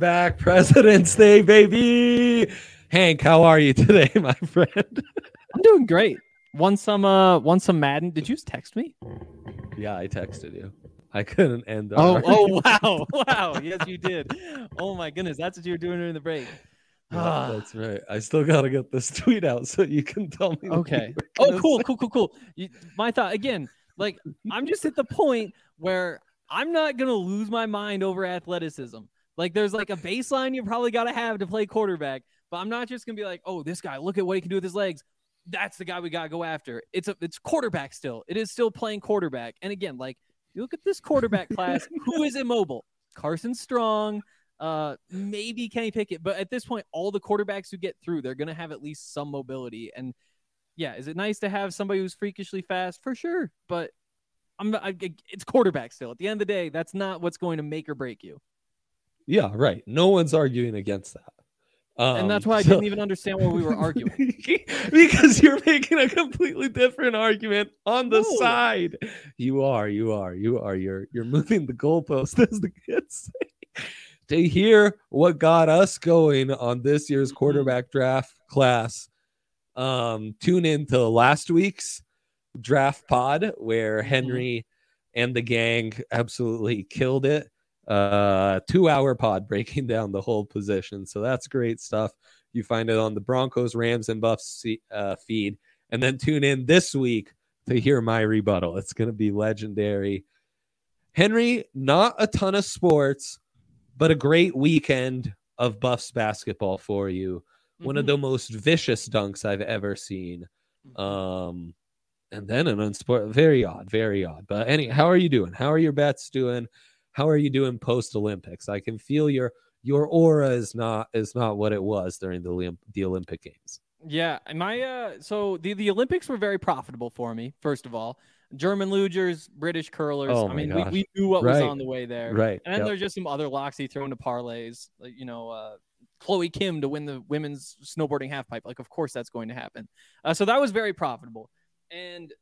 back. President's Day, baby. Hank, how are you today, my friend? I'm doing great. Won some uh won some Madden. Did you just text me? Yeah, I texted you. I couldn't end. Oh, oh wow. Wow. Yes, you did. Oh my goodness. That's what you were doing during the break. Yeah, that's right. I still got to get this tweet out so you can tell me. Okay. Oh, cool, say. cool, cool, cool. You, my thought again, like I'm just at the point where I'm not gonna lose my mind over athleticism. Like there's like a baseline you probably got to have to play quarterback, but I'm not just gonna be like, oh, this guy, look at what he can do with his legs. That's the guy we gotta go after. It's a it's quarterback still. It is still playing quarterback. And again, like you look at this quarterback class, who is immobile? Carson Strong, uh, maybe Kenny Pickett. But at this point, all the quarterbacks who get through, they're gonna have at least some mobility. And yeah, is it nice to have somebody who's freakishly fast? For sure, but I'm I, it's quarterback still. At the end of the day, that's not what's going to make or break you. Yeah, right. No one's arguing against that. Um, and that's why I so... didn't even understand what we were arguing. because you're making a completely different argument on the no. side. You are, you are, you are. You're you're moving the goalpost, as the kids say. to hear what got us going on this year's mm-hmm. quarterback draft class, um, tune in to last week's draft pod where mm-hmm. Henry and the gang absolutely killed it uh two hour pod breaking down the whole position. So that's great stuff. You find it on the broncos rams and buffs uh, feed. And then tune in this week to hear my rebuttal. It's going to be legendary. Henry not a ton of sports but a great weekend of buffs basketball for you. Mm-hmm. one of mm-hmm. the most vicious dunks i've ever seen. Mm-hmm. um and then an unsport very odd very odd. But any how are you doing? How are your bets doing how are you doing post Olympics? I can feel your your aura is not is not what it was during the the Olympic Games. Yeah, my uh, so the the Olympics were very profitable for me. First of all, German lugers, British curlers. Oh I mean, we, we, knew what right. was on the way there. Right. And then yep. there's just some other locks he threw into parlays, like you know, uh, Chloe Kim to win the women's snowboarding halfpipe. Like, of course that's going to happen. Uh, so that was very profitable. And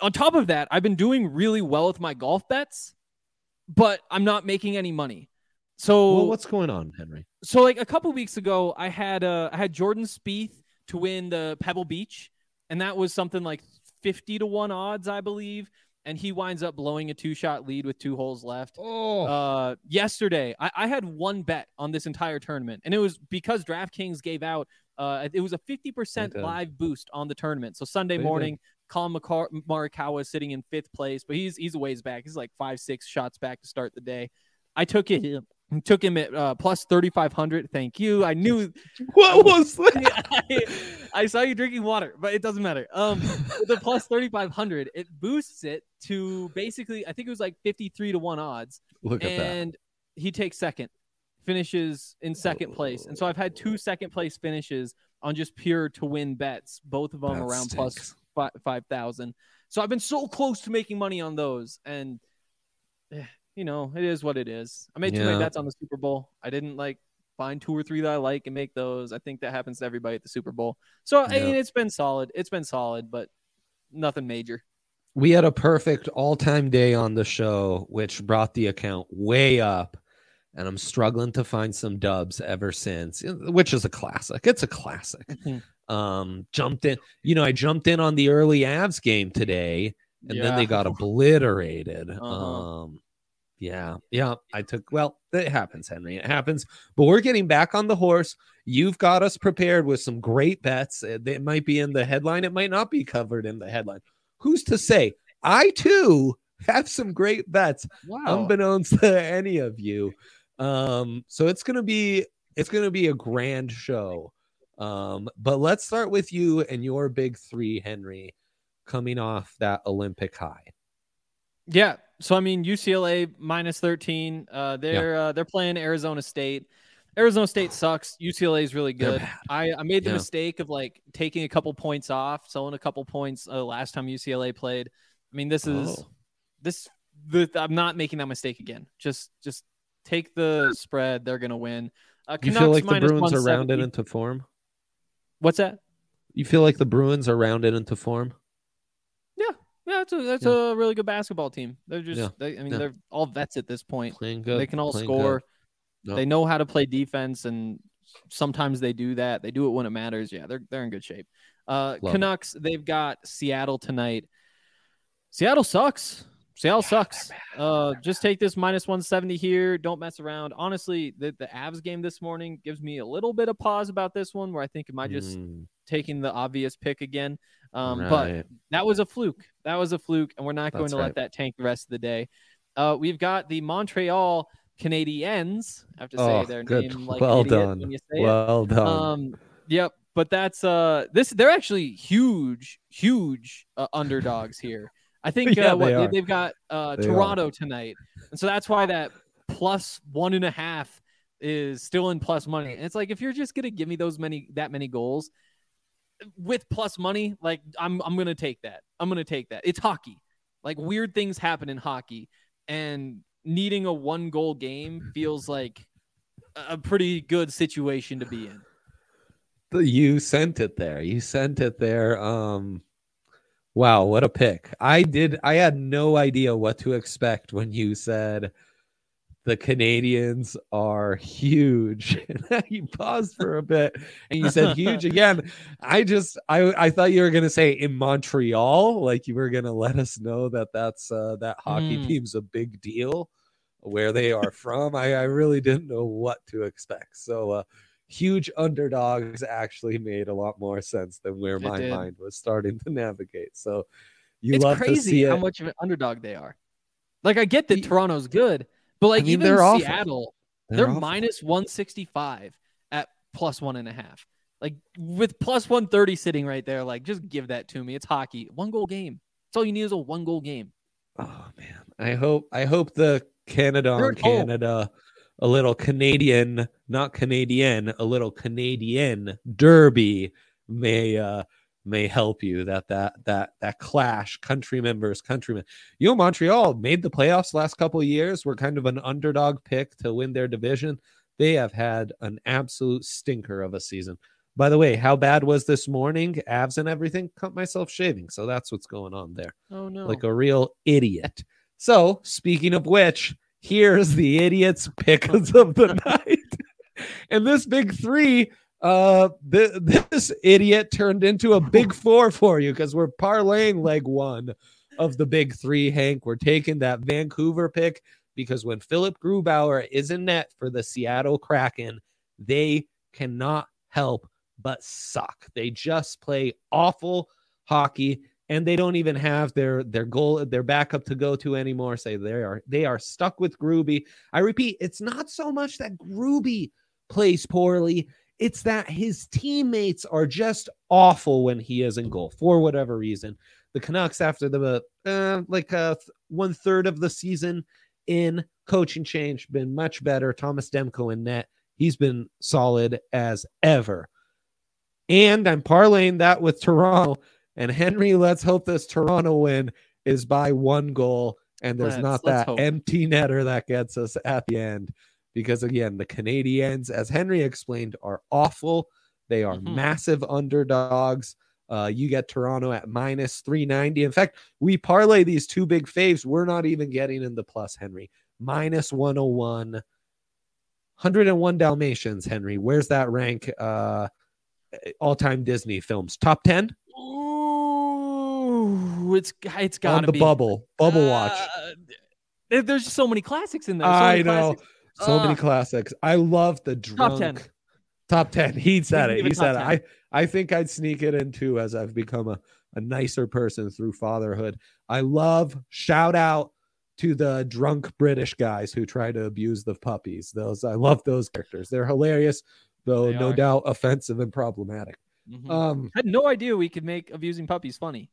on top of that, I've been doing really well with my golf bets but I'm not making any money. So well, what's going on, Henry? So like a couple weeks ago, I had uh, I had Jordan Spieth to win the Pebble Beach, and that was something like fifty to one odds, I believe. And he winds up blowing a two shot lead with two holes left. Oh, uh, yesterday I, I had one bet on this entire tournament, and it was because DraftKings gave out uh, it was a 50% live boost on the tournament. So Sunday morning, Collin McCar- is sitting in fifth place, but he's he's a ways back. He's like five six shots back to start the day. I took it. Took him at uh, plus thirty five hundred. Thank you. I knew what was that? I, I, saw you drinking water, but it doesn't matter. Um, the plus thirty five hundred, it boosts it to basically, I think it was like fifty three to one odds. Look at and that. he takes second, finishes in second place, and so I've had two second place finishes on just pure to win bets, both of them that around stinks. plus five thousand. So I've been so close to making money on those, and eh, you know it is what it is. I made yeah. too many bets on the Super Bowl. I didn't like find two or three that I like and make those. I think that happens to everybody at the Super Bowl. So yeah. I mean, it's been solid. It's been solid, but nothing major. We had a perfect all-time day on the show, which brought the account way up and I'm struggling to find some dubs ever since, which is a classic. It's a classic. Um, jumped in, you know, I jumped in on the early Avs game today, and yeah. then they got obliterated. Uh-huh. Um, yeah, yeah, I took. Well, it happens, Henry. It happens. But we're getting back on the horse. You've got us prepared with some great bets. It might be in the headline. It might not be covered in the headline. Who's to say? I too have some great bets, wow. unbeknownst to any of you. Um, so it's gonna be it's gonna be a grand show. Um, but let's start with you and your big three, Henry, coming off that Olympic high. Yeah. So I mean UCLA minus 13. Uh they're yeah. uh, they're playing Arizona State. Arizona State sucks. UCLA is really good. I, I made the yeah. mistake of like taking a couple points off, selling a couple points uh, last time UCLA played. I mean, this is oh. this the I'm not making that mistake again. Just just take the spread. They're gonna win. Uh, you feel like the Bruins are rounded into form? What's that? You feel like the Bruins are rounded into form? Yeah, yeah, that's a that's yeah. a really good basketball team. They're just, yeah. they, I mean, yeah. they're all vets at this point. Good. They can all score. They know how to play defense, and sometimes they do that. They do it when it matters. Yeah, they're they're in good shape. Uh, Love it. Canucks, they've got Seattle tonight. Seattle sucks. Seattle sucks. Uh, just take this minus 170 here. Don't mess around. Honestly, the, the Avs game this morning gives me a little bit of pause about this one where I think am I just Mm, taking the obvious pick again? Um, But that was a fluke. That was a fluke, and we're not going That's to right. let that tank the rest of the day. Uh, we've got the Montreal Canadiens. I have to say Oh, their good. name like well done. when you say it. Well done. Um, yep. But that's uh, this they're actually huge, huge uh, underdogs here. I think Yeah, uh, what they are. they've got uh, They are. Toronto tonight, and so that's why that plus one and a half is still in plus money. And it's like if you're just gonna give me those many that many goals with plus money, like I'm I'm gonna take that. I'm gonna take that. It's hockey. Like weird things happen in hockey, and needing a one goal game feels like a a pretty good situation to be in. You sent it there. You sent it there. Um wow, what a pick. I did I had no idea what to expect when you said the Canadians are huge. And you paused for a bit and you said huge again. I just I I thought you were going to say in Montreal like you were going to let us know that that's uh that hockey Mm. team's a big deal where they are from. I I really didn't know what to expect. So uh huge underdogs actually made a lot more sense than where It my did. mind was starting to navigate. So you it's love to crazy see how it. much of an underdog they are. Like I get that Toronto's good, but like mean, even they're. Seattle, They're they're, minus 165 at plus one and a half. Like with plus 130 sitting right there, like just give that to me. It's hockey. One goal game. That's all you need is a one goal game. Oh man, I hope I hope the Canada on at home. A little Canadian, not Canadian, a little Canadian derby may uh may help you. That that that that clash, country members, countrymen. You know, Montreal made the playoffs last couple of years. Were kind of an underdog pick to win their division. They have had an absolute stinker of a season. By the way, how bad was this morning? Abs and everything. Cut myself shaving. So that's what's going on there Oh no. like a real idiot. So, speaking of which, here's the idiot's pickers of the night. And this big three, uh, th- this idiot turned into a big four for you because we're parlaying leg one of the big three. Hank, we're taking that Vancouver pick because when Philip Grubauer is in net for the Seattle Kraken, they cannot help but suck. They just play awful hockey and they don't even have their their goal their backup to go to anymore say they are they are stuck with Gruby. I repeat, it's not so much that Gruby plays poorly, it's that his teammates are just awful when he is in goal for whatever reason. The Canucks after the uh, like uh, one third of the season in coaching change been much better. Thomas Demko in net, he's been solid as ever. And I'm parlaying that with Toronto. And Henry, let's hope this Toronto win is by one goal and there's Let's- not that hope. empty netter that gets us at the end. Because again, the Canadians, as Henry explained, are awful. They are Mhm. massive underdogs. Uh, you get Toronto at minus 390. In fact, we parlay these two big faves. We're not even getting in the plus, Henry. Minus 101. 101 Dalmatians, Henry. Where's that rank? Uh, all time Disney films. Top 10 Ooh, it's it's got on to the be bubble. Bubble watch. Uh, there- there's just so many classics in there. so I know. classics. So many classics. I love the drunk. 10. Top 10. He said it. He top said it. I, I think I'd sneak it in too as I've become a, a nicer person through fatherhood. I love shout out to the drunk British guys who try to abuse the puppies. Those I love those characters. They're hilarious, though They no are. doubt offensive and problematic. Mhm. Um I had no idea we could make abusing puppies funny.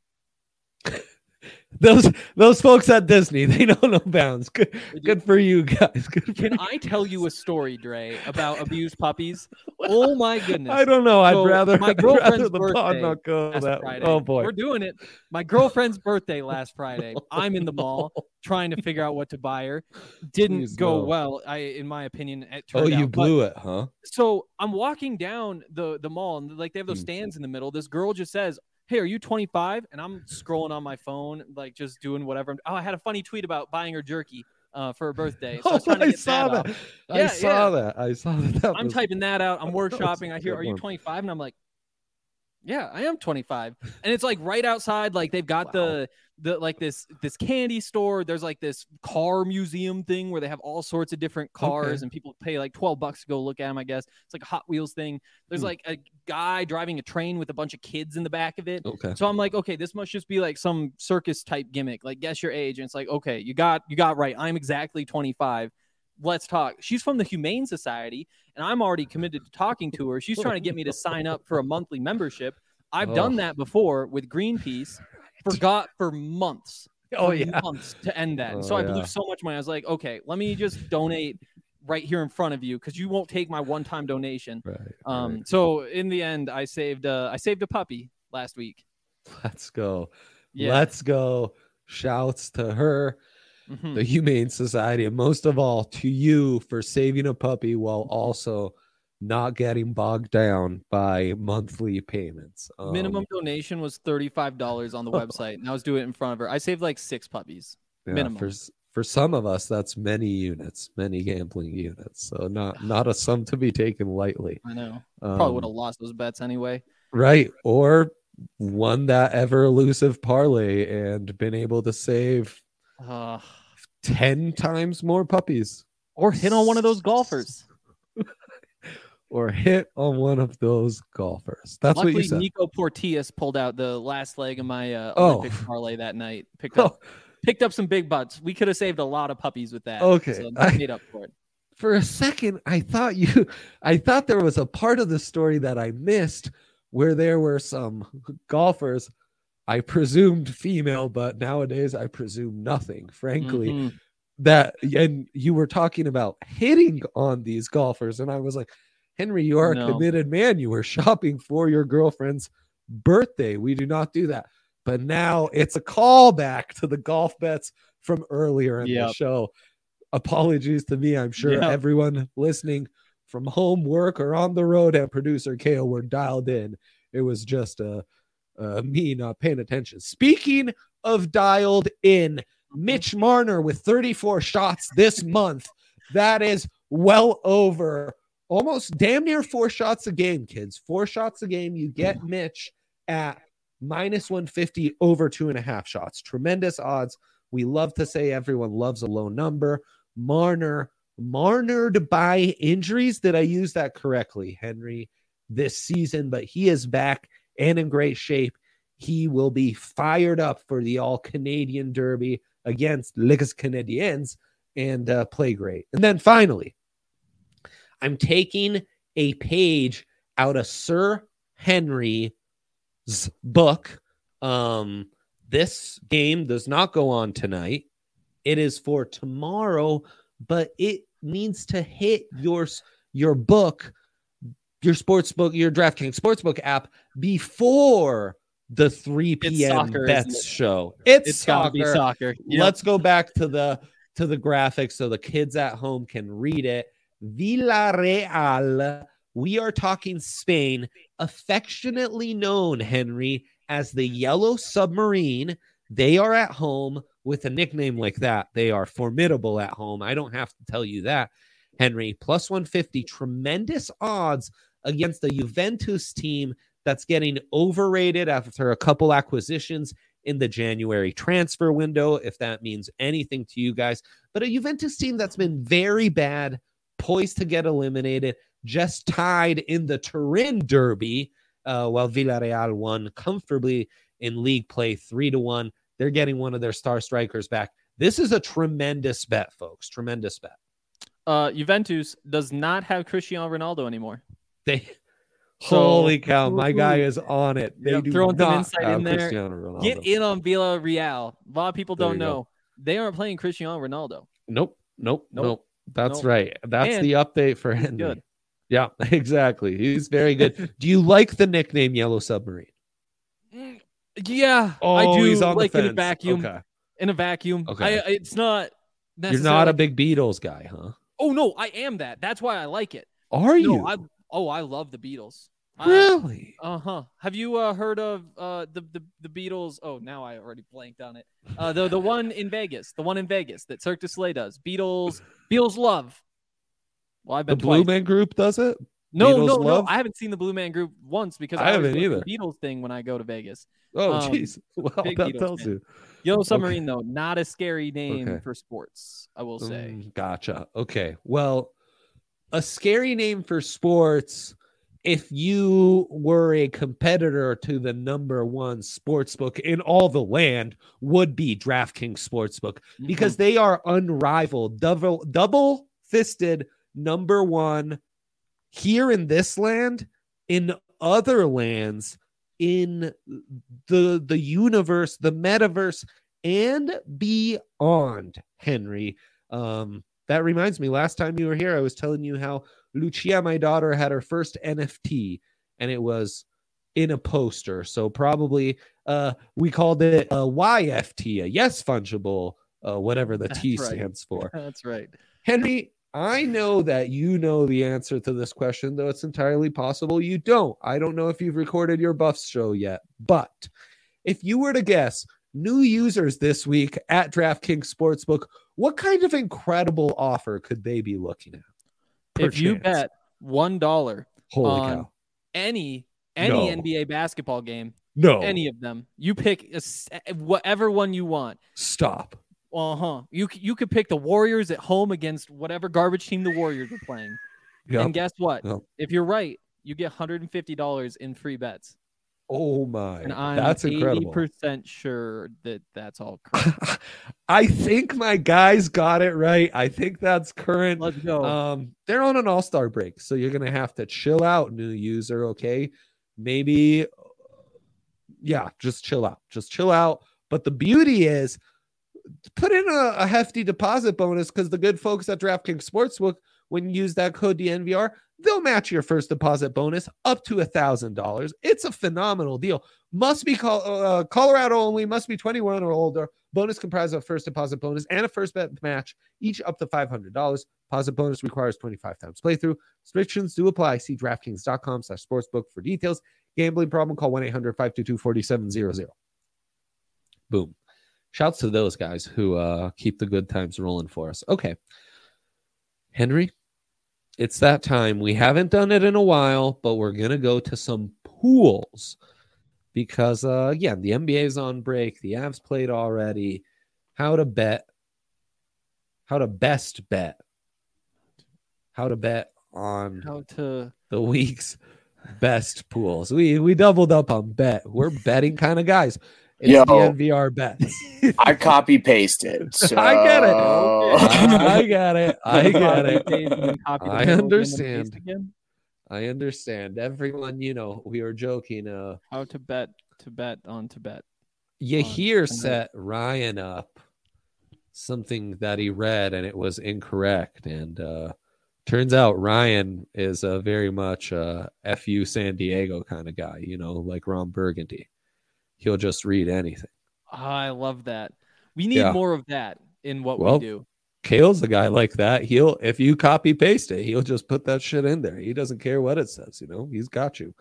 Those those folks at Disney, they know no bounds. Good good for you guys. Good Can. I tell you a story, Dre, about abused puppies? Oh my goodness. I don't know. I'd rather, my rather girlfriend's the pod birthday not go last Friday. Oh boy. We're doing it. My girlfriend's birthday last Friday. I'm in the mall trying to figure out what to buy her. Didn't Please go no. well. I, in my opinion, it Oh, you out. But- blew it, huh? so I'm walking down the the mall and like they have those Mm. stands in the middle. This girl just says, "Hey, are you 25?" And I'm scrolling on my phone, like just doing whatever. Oh, I had a funny tweet about buying her jerky. uh, for her birthday. So I, was trying to Oh, I get saw that. that. off. I saw yeah. that. I saw that. that I'm was- typing that out. I'm workshopping. I hear, "Are you 25?" And I'm like, "Yeah, I am 25." And it's like right outside. Like they've got Wow. the the like this this candy store. There's like this car museum thing where they have all sorts of different cars, Okay. and people pay like 12 bucks to go look at them. I guess it's like a Hot Wheels thing. There's Hmm. like a guy driving a train with a bunch of kids in the back of it. Okay. So I'm like, okay, this must just be like some circus type gimmick. Like, guess your age. And it's like, okay, you got you got right. I'm exactly 25. Let's talk. She's from the Humane Society, and I'm already committed to talking to her. She's trying to get me to sign up for a monthly membership. I've done Oh. that before with Greenpeace. Forgot for months. Oh for yeah. months to end that. And so Oh, I yeah. blew so much money. I was like, okay, let me just donate right here in front of you because you won't take my one-time donation. Right. Um, right. so in the end, I saved uh, I saved a puppy last week. Let's go. Yeah. Let's go. Shouts to her, Mhm. the Humane Society, and most of all to you for saving a puppy while also not getting bogged down by monthly payments. Um, Minimum donation was thirty-five dollars on the website, and I was doing it in front of her. I saved like six puppies. yeah, minimum. for for some of us, that's many units, many gambling units. So not not a sum to be taken lightly. I know. Probably Um, would have lost those bets anyway. Right. Or won that ever elusive parlay and been able to save Uh, 10 times more puppies or hit on one of those golfers. Or hit on one of those golfers. That's what you said. Nico Portillas pulled out the last leg of my uh, Oh. Olympic parlay that night. Picked up Oh, picked up some big butts. We could have saved a lot of puppies with that. Okay, so I- made up for it. for a second, I thought you, I thought there was a part of the story that I missed where there were some golfers. I presumed female, but nowadays I presume nothing, frankly. Mhm. that and you were talking about hitting on these golfers and i was like henry you are a committed man you were shopping for your girlfriend's birthday. We do not do that. But now it's a callback to the golf bets from earlier in the show. Apologies to me. I'm sure Yep. everyone listening from home work or on the road at producer Kale were dialed in. It was just uh, uh me not paying attention. Speaking of dialed in Mitch Marner with 34 shots this month. That is well over almost damn near four shots a game, kids. Four shots a game. You get Mitch at minus 150 over two and a half shots. Tremendous odds. We love to say everyone loves a low number. Marner, Marnered by injuries. Did I use that correctly, Henry, this season? But he is back and in great shape. He will be fired up for the all Canadian Derby against Ligas Canadiens and uh, play great. And then finally, I'm taking a page out of Sir Henry's book. Um, this game does not go on tonight. It is for tomorrow, but it needs to hit your your book, your sports book, your DraftKings sportsbook app before the 3 p.m. soccer, bets show. It's, It's got to be soccer. soccer. Yep. Let's go back to the to the graphics so the kids at home can read it. Villarreal. We are talking Spain, affectionately known, Henry, as the Yellow Submarine. They are at home with a nickname like that. They are formidable at home. I don't have to tell you that, Henry. Plus 150, tremendous odds against the Juventus team that's getting overrated after a couple acquisitions in the January transfer window, if that means anything to you guys. But a Juventus team that's been very bad, poised to get eliminated, just tied in the Turin Derby, uh, while Villarreal won comfortably in league play three to one. They're getting one of their star strikers back. This is a tremendous bet, folks. Tremendous bet. Uh, Juventus does not have Cristiano Ronaldo anymore. They So- holy cow, my guy is on it. They Yep, do throwing some insight have in there. Cristiano Ronaldo. Get in on Villarreal. A lot of people There don't you go. know they aren't playing Cristiano Ronaldo. Nope, nope, nope. Nope. That's Nope. right. That's And the update for Henry. good. Yeah, exactly. He's very good. Do you like the nickname Yellow Submarine? Mm, Yeah, Oh, I do he's on like the in a vacuum. Okay. In a vacuum. Okay. I, it's not. You're not a big Beatles guy, huh? Oh no, I am that. That's why I like it. Are you? No, I. Oh, I love the Beatles. Really? Uh huh. Have you uh, heard of uh, the, the the Beatles? Oh, now I already blanked on it. Uh, the the one in Vegas, the one in Vegas that Cirque du Soleil does. Beatles, Beatles Love. Well, I've been The been Blue. Man Group does it? No, Beatles no, Love? no. I haven't seen the Blue Man Group once because I I, haven't either. the Beatles thing when I go to Vegas. Oh, Um, jeez. Well, that Beatles tells you. Yellow Submarine, though, not a scary name Okay. for sports. I will say. Mm, gotcha. Okay. Well, a scary name for sports. If you were a competitor to the number one sports book in all the land, would be DraftKings Sportsbook Mm-hmm. because they are unrivaled, double double fisted number one here in this land, in other lands, in the the universe, the metaverse, and beyond. Henry, um, that reminds me. Last time you were here, I was telling you how Lucia, my daughter, had her first NFT, and it was in a poster. So probably uh, we called it a YFT, a yes fungible, uh, whatever the T right. stands for. That's right. Henry, I know that you know the answer to this question, though it's entirely possible you don't. I don't know if you've recorded your Buffs show yet, but if you were to guess new users this week at DraftKings Sportsbook, what kind of incredible offer could they be looking at? If you bet one dollar on cow, any any No. NBA basketball game, no, any of them, you pick a whatever one you want. stop. Uh huh. You you could pick the Warriors at home against whatever garbage team the Warriors are playing. Yep. And guess what? Yep. If you're right, you get 150 dollars in free bets. Oh my, And I'm that's incredible. percent sure that that's all correct. I think my guys got it right. I think that's current. Let's go. Um, they're on an all-star break, so you're gonna have to chill out, new user. Okay, maybe, yeah, just chill out, just chill out. But the beauty is, put in a, a hefty deposit bonus because the good folks at DraftKings Sportsbook, when you use that code DNVR, they'll match your first deposit bonus up to a thousand dollars. It's a phenomenal deal. Must be col- uh, Colorado only. Must be 21 or older. Bonus comprised of first deposit bonus and a first bet match, each up to $500. Deposit bonus requires 25 times playthrough. Restrictions do apply. See DraftKings.com slash sportsbook for details. Gambling problem, call 1-800-522-4700. Boom. Shouts to those guys who uh, keep the good times rolling for us. Okay. Henry, it's that time. We haven't done it in a while, but we're going to go to some pools because, uh, again, the NBA is on break. The Avs played already. How to bet, how to best bet, how to bet on How to the week's best pools. We we doubled up on bet. We're betting kind of guys. It's Yo. the NVR bets. I copy pasted. So... I get it. I get it. I get Copy, it. paste, and then copy the I code, and then understand. I understand. Everyone, you know, we were joking. Uh, How to bet to bet on Tibet. you On hear tonight. set Ryan up something that he read and it was incorrect, and uh, turns out Ryan is a very much a fu San Diego kind of guy. You know, like Ron Burgundy. He'll just read anything. I love that. We need Yeah. more of that in what Well, we do. Kale's a guy like that. He'll if you copy paste it, he'll just put that shit in there. He doesn't care what it says, you know. He's got you.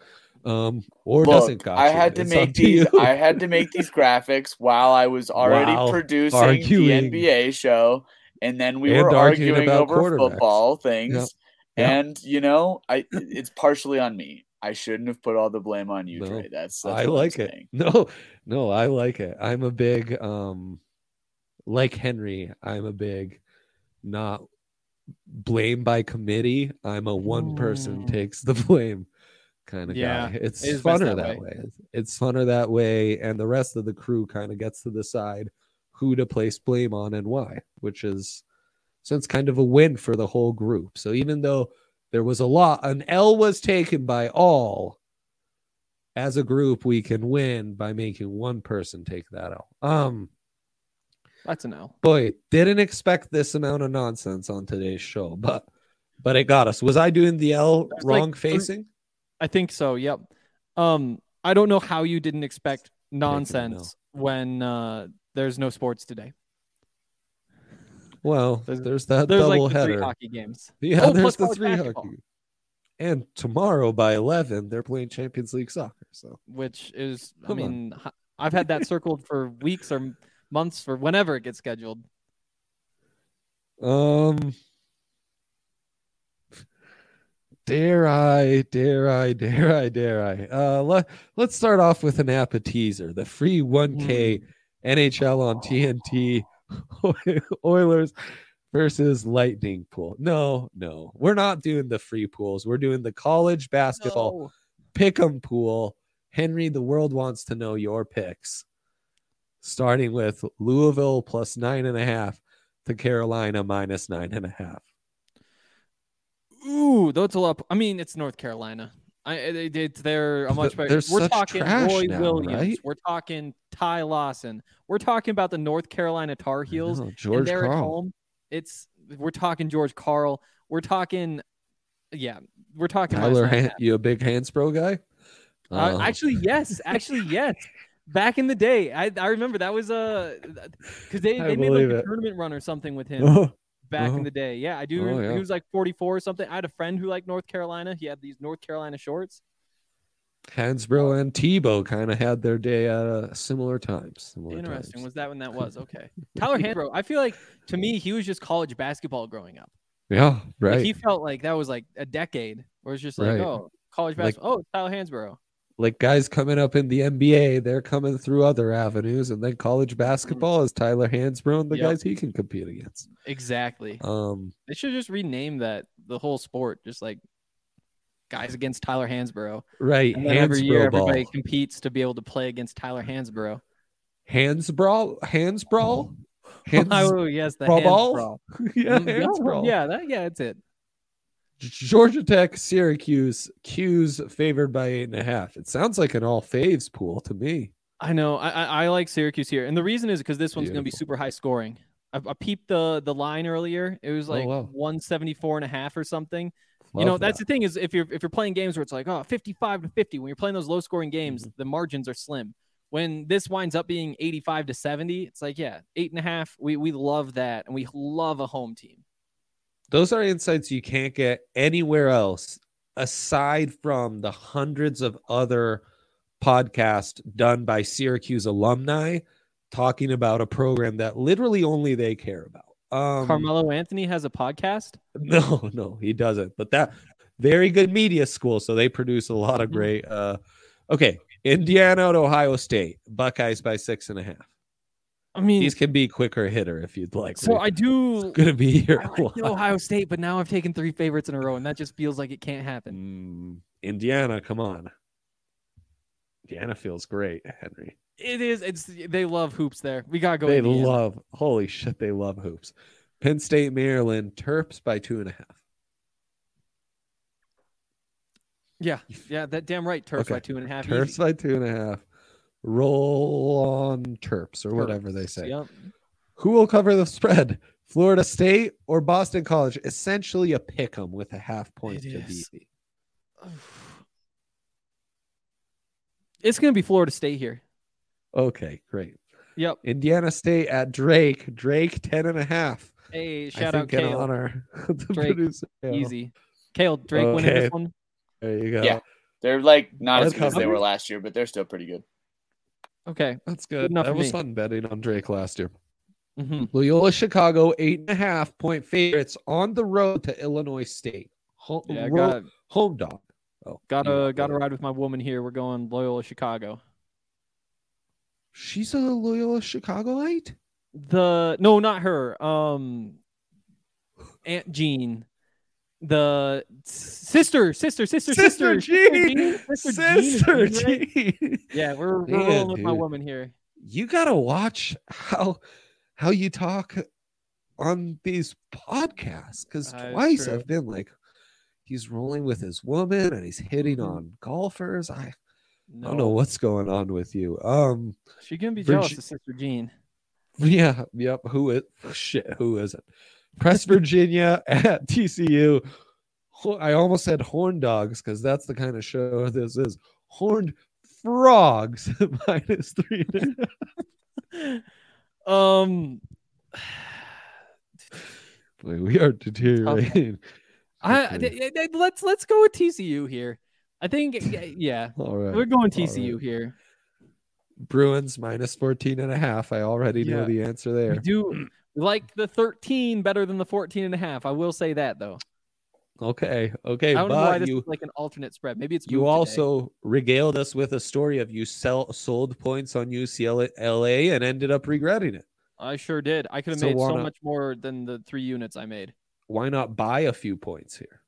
Um or Look, doesn't got I you. had to It's make up to these. I had to make these graphics while I was already While producing arguing. the NBA show, and then we And were arguing arguing about over football things. Yep. Yep. And you know, I it's partially on me. I shouldn't have put all the blame on you, No, Trey. That's, that's I what I'm like it. saying. No, no, I like it. I'm a big um like Henry, I'm a big not blame by committee. I'm a one person Mm. takes the blame kind of Yeah, guy. It's it is best funner that that, way. It's funner that way, and the rest of the crew kind of gets to decide who to place blame on and why, which is since kind of a win for the whole group. So even though there was a lot, an L was taken by all. As a group, we can win by making one person take that L. Um, That's an L. boy, didn't expect this amount of nonsense on today's show, but but it got us. Was I doing the L There's like wrong three- facing? I think so. Yep. Um, I don't know how you didn't expect Taking an L. nonsense when uh, there's no sports today. Well, There's- there's, that There's double like the header. hockey games. Yeah, Oh, there's the three basketball. hockey. And tomorrow by 11, they're playing Champions League soccer. So which is I Come on. mean h- I've had that circled for weeks or months for whenever it gets scheduled. Um, dare I, dare I, dare I, dare I? Uh, let let's start off with an appetizer. The free 1K NHL on TNT Oilers versus Lightning pool. No, no, we're not doing the free pools. We're doing the college basketball pick 'em pool. Henry, the world wants to know your picks. Starting with Louisville plus nine and a half to Carolina minus nine and a half. Ooh, that's a lot. I mean, it's North Carolina. I it, it's they're a much better. We're talking Roy now, Williams. right? We're talking Ty Lawson. We're talking about the North Carolina Tar Heels. know, and George they're at Carl. home. It's we're talking George Karl. We're talking, yeah, we're talking Tyler, nine and a Han- you a big Hansbrough guy? Uh, Oh. actually, yes. Actually, yes. Back in the day, I, I remember that was a because they, I they made like a it. tournament run or something with him back uh-huh. in the day. Yeah, I do. Oh, yeah. He was like 44 or something. I had a friend who liked North Carolina. He had these North Carolina shorts. Hansbrough and Tebow kind of had their day at uh, similar times. similar Interesting. times. Was that when that was? Okay. Tyler Hansbrough. I feel like to me he was just college basketball growing up. Yeah, Like, right. he felt like that was like a decade where it's just like, Right. oh, college Like- basketball. oh, Tyler Hansbrough. Like guys coming up in the NBA, they're coming through other avenues, and then college basketball is Tyler Hansbrough and the Yep. guys he can compete against. Exactly. Um, They should just rename that the whole sport, just like guys against Tyler Hansbrough. right, And then every year, Hansbrough ball, everybody competes to be able to play against Tyler Hansbrough. Hansbrawl, Hansbrawl, Hands, oh yes, the brawl hands ball? brawl. yeah, Mm, yeah, yeah, that, yeah, that's it. Georgia Tech, Syracuse, 'Cuse favored by eight and a half. It sounds like an all faves pool to me. I know. I, I I like Syracuse here, and the reason is because this one's going to be super high scoring. I, I peeped the the line earlier. It was Oh, like wow. 174 and a half or something. you Love know, that's the thing is if you're if you're playing games where it's like oh 55 to 50 when you're playing those low scoring games, Mm-hmm. the margins are slim. When this winds up being 85 to 70, it's like yeah, eight and a half. We we love that, and we love a home team. Those are insights you can't get anywhere else aside from the hundreds of other podcasts done by Syracuse alumni talking about a program that literally only they care about. Um, Carmelo Anthony has a podcast. No, no, he doesn't. But that very good media school, so they produce a lot of Mhm. great. Uh, okay, Indiana to Ohio State, Buckeyes by six and a half. I mean, These can be quicker hitter if you'd like. so I do. it's gonna be here. Like Ohio State, but now I've taken three favorites in a row, and that just feels like it can't happen. Mm, Indiana, come on. Indiana feels great, Henry. It is. It's they love hoops there. We gotta go. they Indiana. love, holy shit, they love hoops. Penn State, Maryland, Terps by two and a half. Yeah, yeah. That damn right. Terps by two and a half. Terps easy. by two and a half. Roll Terps or whatever they say. Yep. Who will cover the spread? Florida State or Boston College? Essentially a pick 'em with a half point It to is. beat. It's gonna be Florida State here. Okay, great. Yep. Indiana State at Drake. Drake 10 and a half. Hey, I shout out think in Kale. honor the Drake, producer. Kale. Easy. Kale Drake winning Okay. this one. There you go. Yeah. They're like not as That's good as they were last year, but they're still pretty good. Okay. That's good. enough that was me. fun betting on Drake last year. hmm Loyola Chicago, eight and a half point favorites on the road to Illinois State. Home, Yeah, ro- got home dog. Oh, got a to got a ride with my woman here. We're going Loyola Chicago. She's a Loyola Chicagoite? The no, not her. Um, Aunt Jean, the sister, sister, sister, Sister sister, Jean! Sister Sister Jean, right? G. Yeah, we're, we're rolling with my woman here. You gotta watch how how you talk on these podcasts because twice. I've been like, he's rolling with his woman and he's hitting Mhm. on golfers. I, I don't know what's going on with you. Um, She gonna be jealous of Sister Jean. yeah, yep. Who is shit? Who is it? Press Virginia at TCU. I almost said horn dogs because that's the kind of show this is. Horned frogs minus three. and a half. Um, Boy, we are deteriorating. I, th- th- let's let's go with TCU here. I think yeah, All right. we're going TCU right. here. Bruins minus 14 and a half. I already know the answer We there. do we like the 13 better than the 14 and a half. I will say that though. Okay. Okay. I don't know why this you is like an alternate spread. Maybe it's you moved today. also regaled us with a story of you sell sold points on UCLA and ended up regretting it. I sure did. I could have So made so not- much more than the three units I made. Why not buy a few points here?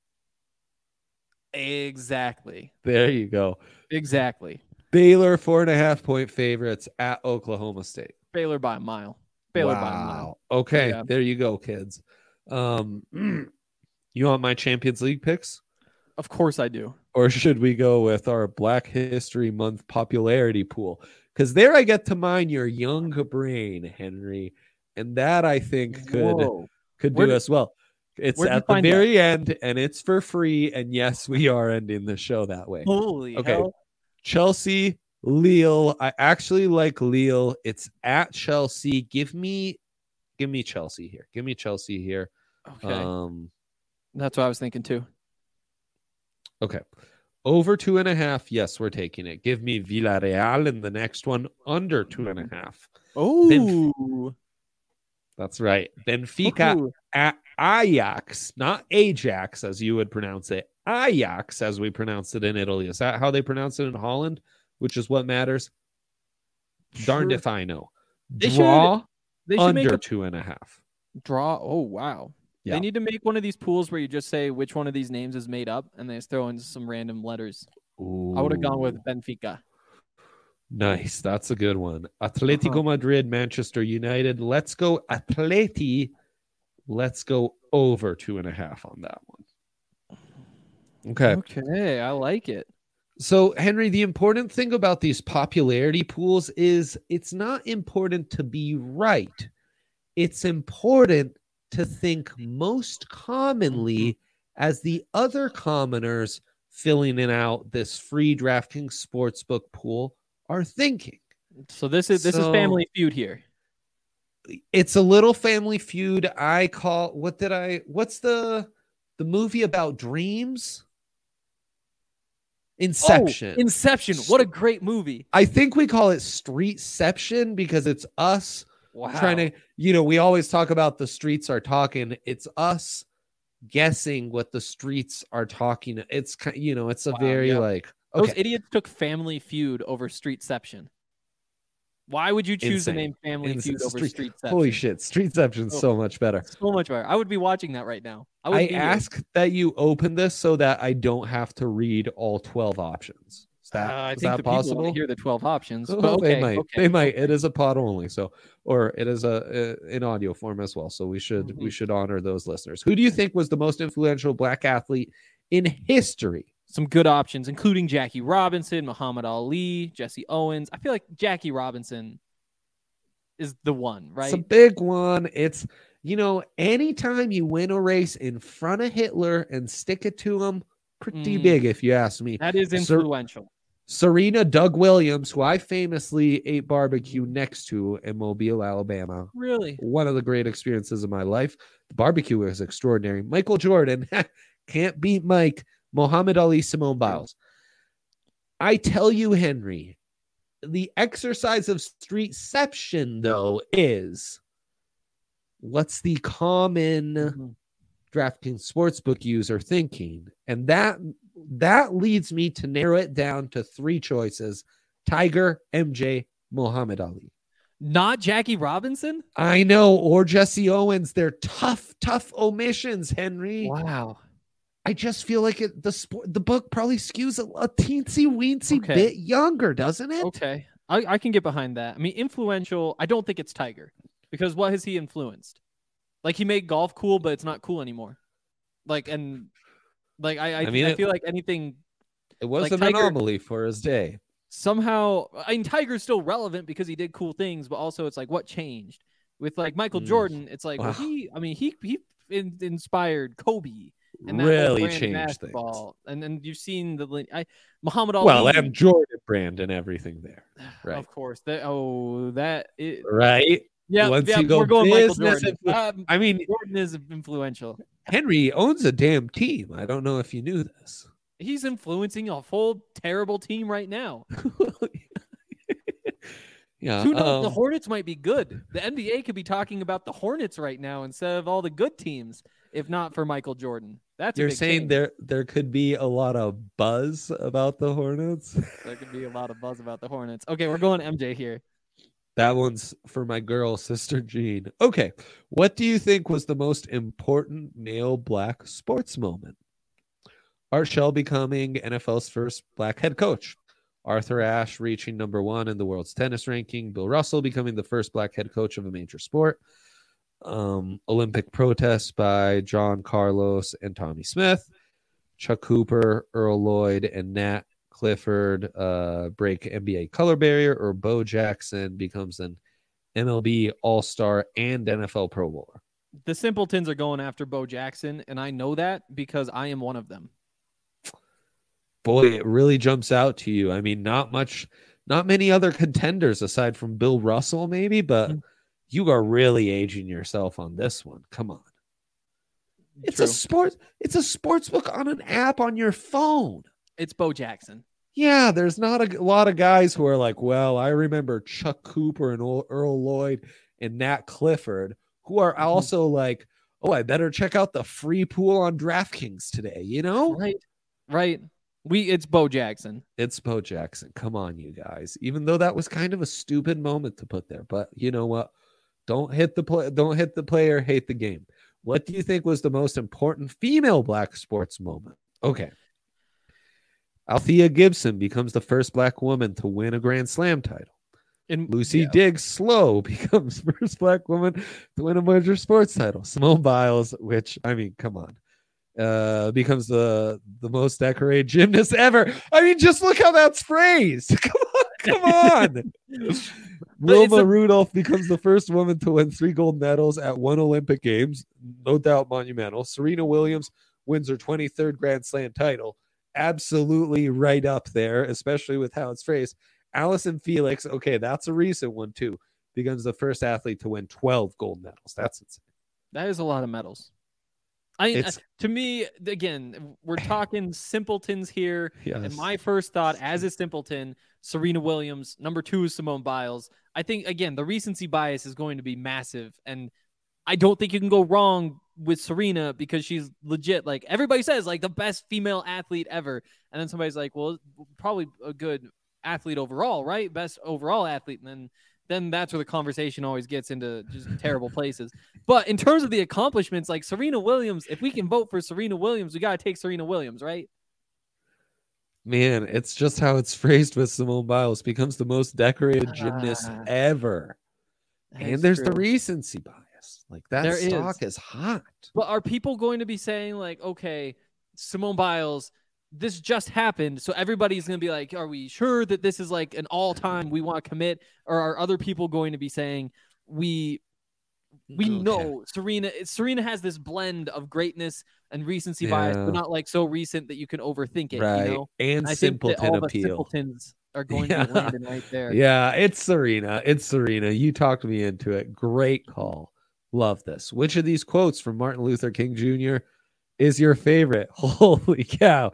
Exactly. There you go. Exactly. Baylor four and a half point favorites at Oklahoma State. Baylor by a mile. Baylor mile. Okay, Yeah. there you go, kids. Um, you want my Champions League picks, Of course I do. or should we go with our Black History Month popularity pool? Because there I get to mine your young brain, Henry, and that I think could Whoa. could Where do did- us well. It's at the find that? very end, and it's for free. And yes, we are ending the show that way. Holy Okay. hell. Chelsea, Lille. I actually like Lille. It's at Chelsea. Give me, give me Chelsea here. Give me Chelsea here. Okay. Um, That's what I was thinking too. okay. Over two and a half. Yes, we're taking it. Give me Villarreal in the next one. Under two and a half. Oh. That's right. Benfica at Ajax, not Ajax as you would pronounce it. Ajax as we pronounce it in Italy. Is that how they pronounce it in Holland? Which is what matters. Darned if I know. They should- Draw They should make under a two and a half. draw. Oh wow. Yeah. They need to make one of these pools where you just say which one of these names is made up and they just throw in some random letters. I would have gone with Benfica. nice. That's a good one. Atletico Uh-huh. Madrid, Manchester United. Let's go Atleti. Let's go over two and a half on that one. Okay. Okay, I like it. So, Henry, the important thing about these popularity pools is it's not important to be right. It's important to think most commonly mm-hmm. as the other commoners filling in out this free DraftKings Sportsbook pool are thinking. So this is this is Family Feud here. It's a little family feud. I call what did I what's the the movie about dreams? Oh, Inception. Oh, Inception. What a great movie. I think we call it streetception because it's us Wow. trying to, you know, we always talk about the streets are talking. It's us guessing what the streets are talking. It's you know, it's a Wow, very yeah. like Those idiots took Family Feud over Streetception. Why would you choose Insane. the name Family Ins- Feud over street- Streetception? holy shit, streetception's Oh. so much better. So much better. I would be watching that right now. I would I be here. ask that you open this so that I don't have to read all 12 options. Is that, Uh, I is think that the people possible? to hear the 12 options. Oh, okay, they might. okay, They might. It is a pod only, so or it is a, a in audio form as well. So we should we Mhm. should honor those listeners. Who do you think was the most influential black athlete in history? Some good options, including Jackie Robinson, Muhammad Ali, Jesse Owens. I feel like Jackie Robinson is the one, right? It's a big one. It's you know, anytime you win a race in front of Hitler and stick it to him, pretty Mm. big if you ask me. that is influential. Serena Doug Williams, who I famously ate barbecue next to in Mobile, Alabama. Really? one of the great experiences of my life. The barbecue was extraordinary. Michael Jordan can't beat Mike. Muhammad Ali, Simone Biles. I tell you, Henry, the exercise of streetception, though, is what's the common Mhm. DraftKings sportsbook user thinking, and that that leads me to narrow it down to three choices: Tiger, MJ, Muhammad Ali. Not Jackie Robinson? I know, or Jesse Owens. They're tough, tough omissions, Henry. Wow. I just feel like it, the sport, the book probably skews a, a teensy weensy Okay. bit younger, doesn't it? Okay. I, I can get behind that. I mean, influential, I don't think it's Tiger because what has he influenced? Like he made golf cool, but it's not cool anymore. Like and like I I, I I, mean, it- feel like anything It was Like an Tiger- anomaly for his day. somehow I mean Tiger's still relevant because he did cool things, but also it's like what changed with like Michael Mm. Jordan. It's like well, he I mean he he in, inspired Kobe and Really changed things. basketball. And then you've seen the I Muhammad Ali. Well, and Jordan brand and everything there, right? of course that oh that it, right? Yeah, Once yeah, you go we're going Michael Jordan. Um, I mean, Jordan is influential. Henry owns a damn team. I don't know if you knew this. He's influencing a whole terrible team right now. yeah. Who knows? the um, Hornets might be good. The NBA could be talking about the Hornets right now instead of all the good teams, if not for Michael Jordan. That's you're saying change. there there could be a lot of buzz about the Hornets. there could be a lot of buzz about the Hornets. Okay, we're going MJ here. That one's for my girl sister Jean. Okay, what do you think was the most important male black sports moment? Art Shell becoming NFL's first black head coach. Arthur Ashe reaching number one in the world's tennis ranking. Bill Russell becoming the first black head coach of a major sport. Um, Olympic protests by John Carlos and Tommie Smith. Chuck Cooper, Earl Lloyd, and Nat Clifton uh, break NBA color barrier, or Bo Jackson becomes an MLB All Star and NFL Pro Bowler. The Simpletons are going after Bo Jackson, and I know that because I am one of them. Boy, it really jumps out to you. I mean, not much, not many other contenders aside from Bill Russell, maybe, but Mm. You are really aging yourself on this one. Come on. It's True. a sports It's a sports book on an app on your phone. It's Bo Jackson. Yeah, there's not a, lot of guys who are like, well, I remember Chuck Cooper and Earl Lloyd and Nat Clifton, who are mm-hmm. also like, oh, I better check out the free pool on DraftKings today. You know, Right. Right. We it's Bo Jackson. it's Bo Jackson. Come on, you guys. Even though that was kind of a stupid moment to put there, but you know what? Don't hit the play. Don't hit the player. Hate the game. What do you think was the most important female black sports moment? Okay. Althea Gibson becomes the first black woman to win a Grand Slam title. And Lucy yeah. Diggs Slowe becomes first black woman to win a major sports title. Simone Biles, which I mean, come on, uh, becomes the the most decorated gymnast ever. I mean, just look how that's phrased. Come on, come on. Wilma Rudolph becomes the first woman to win three gold medals at one Olympic Games. No doubt monumental. Serena Williams wins her 23rd Grand Slam title. Absolutely right up there, especially with how it's phrased. Allyson Felix, okay, that's a recent one too, becomes the first athlete to win 12 gold medals. That's insane. That is a lot of medals. I mean, uh, It's- to me, again, we're talking simpletons here. Yes. And my first thought as a simpleton, Serena Williams. Number two is Simone Biles. I think, again, the recency bias is going to be massive. And I don't think you can go wrong with Serena because she's legit. Like everybody says, like the best female athlete ever. And then somebody's like, well, probably a good athlete overall, right? Best overall athlete. And then then that's where the conversation always gets into just terrible places. But in terms of the accomplishments, like Serena Williams, if we can vote for Serena Williams, we got to take Serena Williams, right? Man, it's just how it's phrased with Simone Biles becomes the most decorated gymnast Ah. ever. and That's there's the recency bias. Like that There stock is. hot. But are people going to be saying like, okay, Simone Biles, this just happened, so everybody's going to be like, are we sure that this is like an all-time we want to commit, or are other people going to be saying we we Okay. know Serena Serena has this blend of greatness and recency bias, but not like so recent that you can overthink it. right. You know, And I think simpleton all the appeal. simpletons are going to Yeah. be landing right there. Yeah, it's Serena. It's Serena. You talked me into it. Great call. Love this. Which of these quotes from Martin Luther King Jr. is your favorite? Holy cow.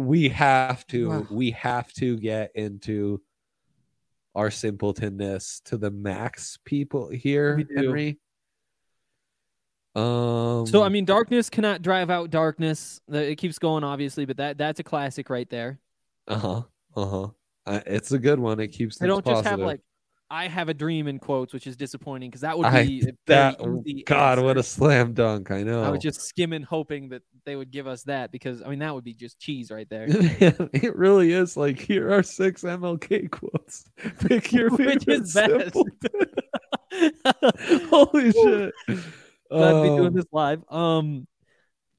We have to Wow. we have to get into our simpletonness to the max people here, Henry. Um So I mean, darkness cannot drive out darkness. It keeps going, obviously, but that that's a classic right there. uh-huh. Uh-huh. Uh, it's a good one. It keeps They don't just have like "I have a dream" in quotes, which is disappointing because that would be very that God, what a slam dunk. I know. I was just skimming, hoping that they would give us that because I mean that would be just cheese right there. it really is like here are six MLK quotes. Pick your Which is best? Holy shit! Glad to be Um, doing this live. Um,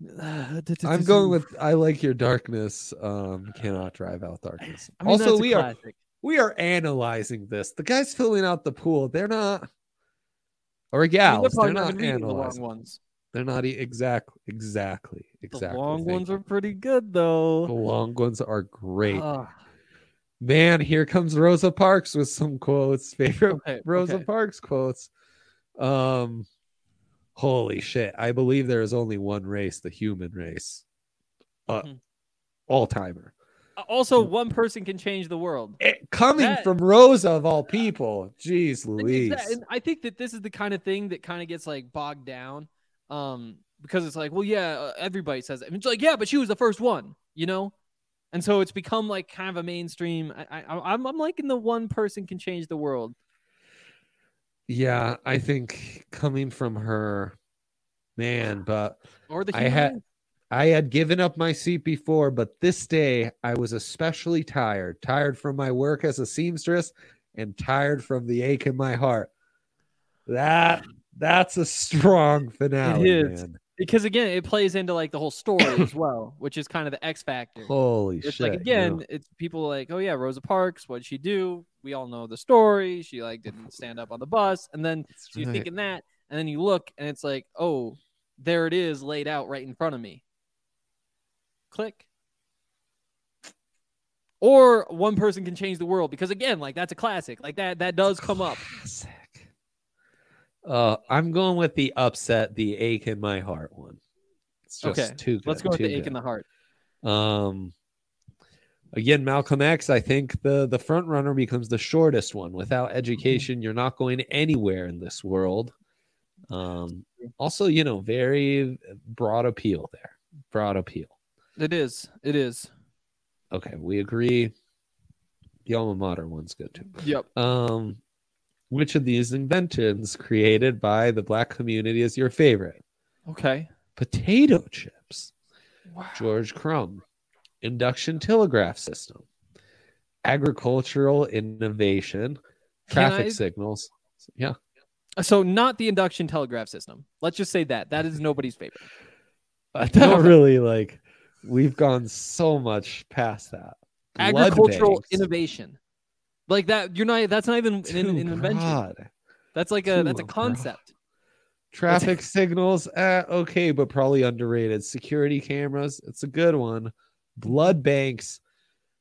I'm going with I like your darkness. Um, cannot drive out darkness. I mean, also, we are classic. We are analyzing this. The guys filling out the pool, they're not, or I mean, they're gals, they're not reading the long analyzing. ones. They're not e- exactly, exactly, The exactly. long ones you. are pretty good though. The long ones are great. Ah, Man, here comes Rosa Parks with some quotes. Favorite Okay, Rosa okay. Parks quotes. Um, holy shit! I believe there is only one race, the human race, uh, Mhm. all timer. Also, one person can change the world. coming That- from Rosa of all people, jeez, Louise. I think that this is the kind of thing that kind of gets like bogged down, um, because it's like, well, yeah, uh, everybody says it. And it's like, yeah, but she was the first one, you know, and so it's become like kind of a mainstream. I, I, I'm, I'm liking the one person can change the world. Yeah, I think coming from her, man, but Or the I human had- race. I had given up my seat before, but this day I was especially tired. Tired from my work as a seamstress and tired from the ache in my heart. That that's a strong finale, is. man. because again, it plays into like the whole story as well, which is kind of the X factor. Holy it's shit. like again, know? it's people like, oh yeah, Rosa Parks, what'd she do? We all know the story. She like didn't stand up on the bus, and then That's you're right. thinking that, and then you look, and it's like, oh, there it is, laid out right in front of me. Click. Or one person can change the world because again, like that's a classic. Like that that does come up. Classic. Uh, I'm going with the upset, the ache in my heart one. It's just Okay, too good. Let's go with the ache in the heart. Um, again, Malcolm X. I think the the front runner becomes the shortest one. Without education, you're not going anywhere in this world. Um, also, you know, very broad appeal there. Broad appeal. It is. It is. Okay, we agree. The alma mater one's good too. Yep. Um, which of these inventions created by the black community is your favorite? Okay. Potato chips. Wow. George Crum, induction telegraph system, agricultural innovation, traffic I- signals. Yeah, So not the induction telegraph system. Let's just say that that is nobody's favorite. I thought really like we've gone so much past that. Agricultural innovation, like that. You're not. That's not even an, an invention. broad. That's like a that's a concept. Traffic signals, eh, okay, but probably underrated. Security cameras, it's a good one. Blood banks,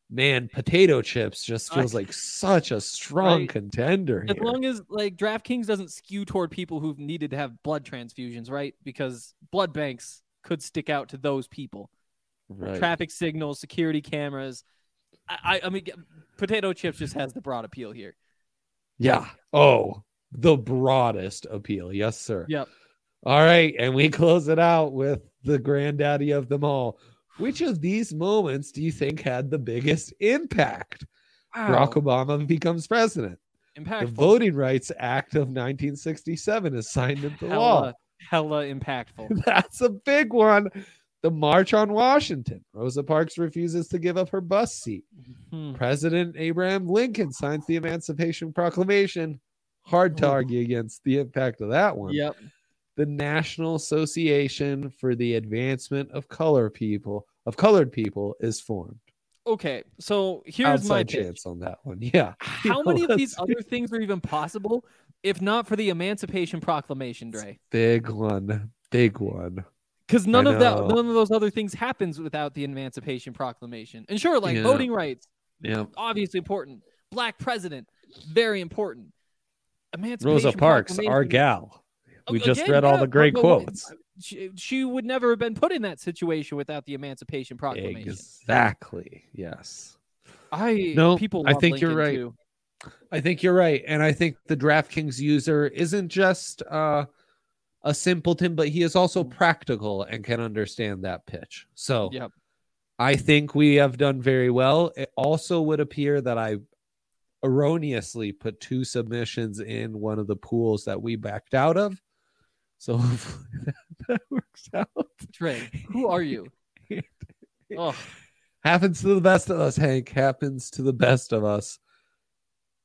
man, potato chips just feels like such a strong Right. contender As here. long as like DraftKings doesn't skew toward people who've needed to have blood transfusions, right? Because blood banks could stick out to those people. Right. Traffic signals, security cameras. I, I, I mean, potato chips just has the broad appeal here. Yeah. Oh, the broadest appeal. Yes, sir. Yep. All right. And we close it out with the granddaddy of them all. Which of these moments do you think had the biggest impact? Barack Obama becomes president. impactful. The Voting Rights Act of 1967 is signed into law. hella, hella impactful. That's a big one. The March on Washington. Rosa Parks refuses to give up her bus seat. Hmm. President Abraham Lincoln signs the Emancipation Proclamation. Hard to argue against the impact of that one. Yep. The National Association for the Advancement of Color People of Colored People is formed. Okay, so here's my Outside pitch. chance on that one. Yeah. How many of these other things are even possible if not for the Emancipation Proclamation, Dre? Big one. Big one. Because none of that, none of those other things happens without the Emancipation Proclamation. And sure, like Yeah. voting rights, Yeah. obviously important. Black president, very important. Emancipation Rosa Parks, our gal. We just read all the great quotes. She, she would never have been put in that situation without the Emancipation Proclamation. Exactly. Yes. I No, people. I think you're right. too. I think you're right. And I think the DraftKings user isn't just uh, a simpleton, but he is also practical and can understand that pitch. So Yep. I think we have done very well. It also would appear that I erroneously put two submissions in one of the pools that we backed out of. So hopefully that, that works out. Dre, who are you? oh, Happens to the best of us, Hank. Happens to the best of us.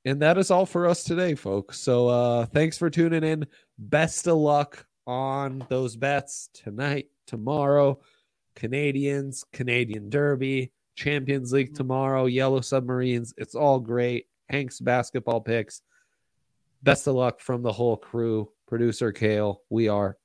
And that is all for us today, folks. So uh thanks for tuning in. Best of luck on those bets tonight, tomorrow. Canadians, Canadian Derby, Champions League mm-hmm. tomorrow, Yellow Submarines. It's all great. Hank's basketball picks. Best of luck from the whole crew. Producer Kale, we are